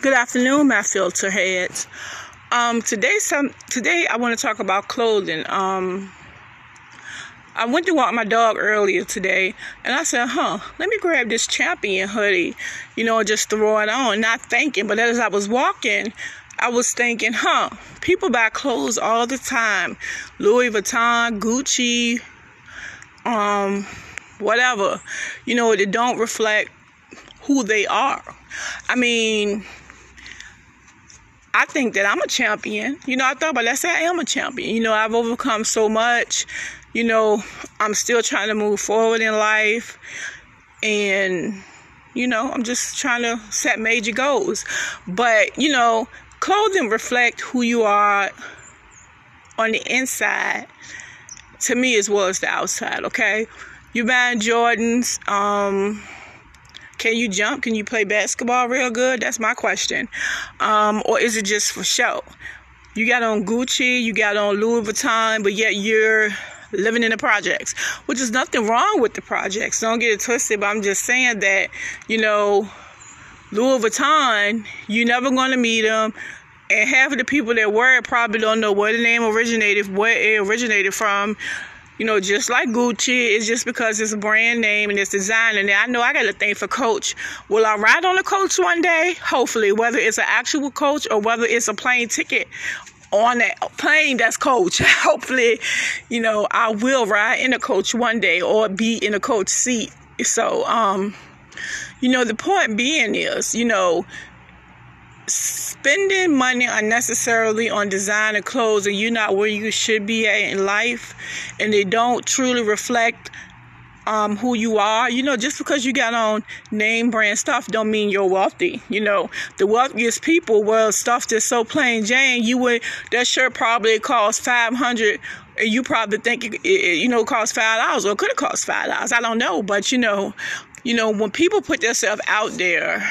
Good afternoon, my filter heads. Um, today, some today I want to talk about clothing. Um, I went to walk my dog earlier today, and I said, "Huh, let me grab this champion hoodie, you know, just throw it on." Not thinking, but as I was walking, I was thinking, "Huh, people buy clothes all the time, Louis Vuitton, Gucci, um, whatever, you know, they don't reflect who they are." I mean, I think that I'm a champion. You know, I thought about let's say I am a champion. You know, I've overcome so much. You know, I'm still trying to move forward in life. And, you know, I'm just trying to set major goals. But, you know, clothing reflect who you are on the inside to me as well as the outside, okay? You buying Jordans, um, can you jump? Can you play basketball real good? That's my question. Um, or is it just for show? You got on Gucci, you got on Louis Vuitton, but yet you're living in the projects, which is nothing wrong with the projects. Don't get it twisted, but I'm just saying that, you know, Louis Vuitton, you're never going to meet them. And half of the people that wear it probably don't know where the name originated, where it originated from. You know, just like Gucci, it's just because it's a brand name and it's design. And I know I got a thing for Coach. Will I ride on a Coach one day? Hopefully, whether it's an actual Coach or whether it's a plane ticket on that plane that's Coach. Hopefully, you know, I will ride in a Coach one day or be in a Coach seat. So, um, you know, the point being is, you know, spending money unnecessarily on designer clothes and you're not where you should be at in life and they don't truly reflect um, who you are. You know, just because you got on name brand stuff don't mean you're wealthy. You know, the wealthiest people wear stuff that's so plain Jane. You would that shirt probably cost five hundred. And you probably think it, it you know cost five dollars or could have cost five dollars. I don't know, but you know, you know when people put themselves out there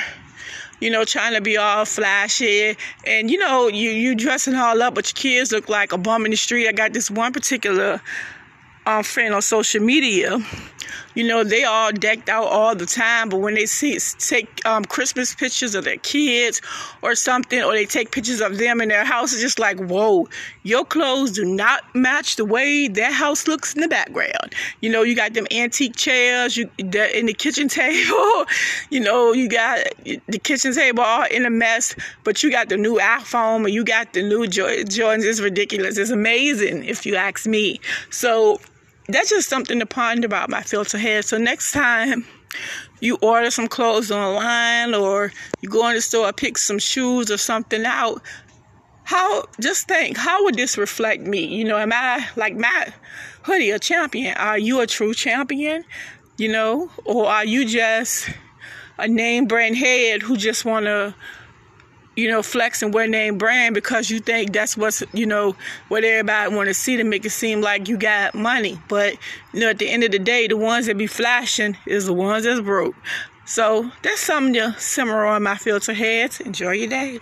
you know, trying to be all flashy. And, you know, you, you dressing all up, but your kids look like a bum in the street. I got this one particular um, friend on social media you know, they all decked out all the time, but when they see take um, Christmas pictures of their kids or something, or they take pictures of them in their house, it's just like, whoa, your clothes do not match the way that house looks in the background. You know, you got them antique chairs, you the, in the kitchen table. you know, you got the kitchen table all in a mess, but you got the new iPhone or you got the new Jordans. It's ridiculous. It's amazing, if you ask me. So that's just something to ponder about my filter head. So next time you order some clothes online or you go in the store pick some shoes or something out, how just think, how would this reflect me? You know, am I like Matt Hoodie a champion? Are you a true champion? You know, or are you just a name brand head who just wanna you know, flexing wear name brand because you think that's what's, you know, what everybody want to see to make it seem like you got money. But, you know, at the end of the day, the ones that be flashing is the ones that's broke. So that's something to simmer on my filter heads. Enjoy your day.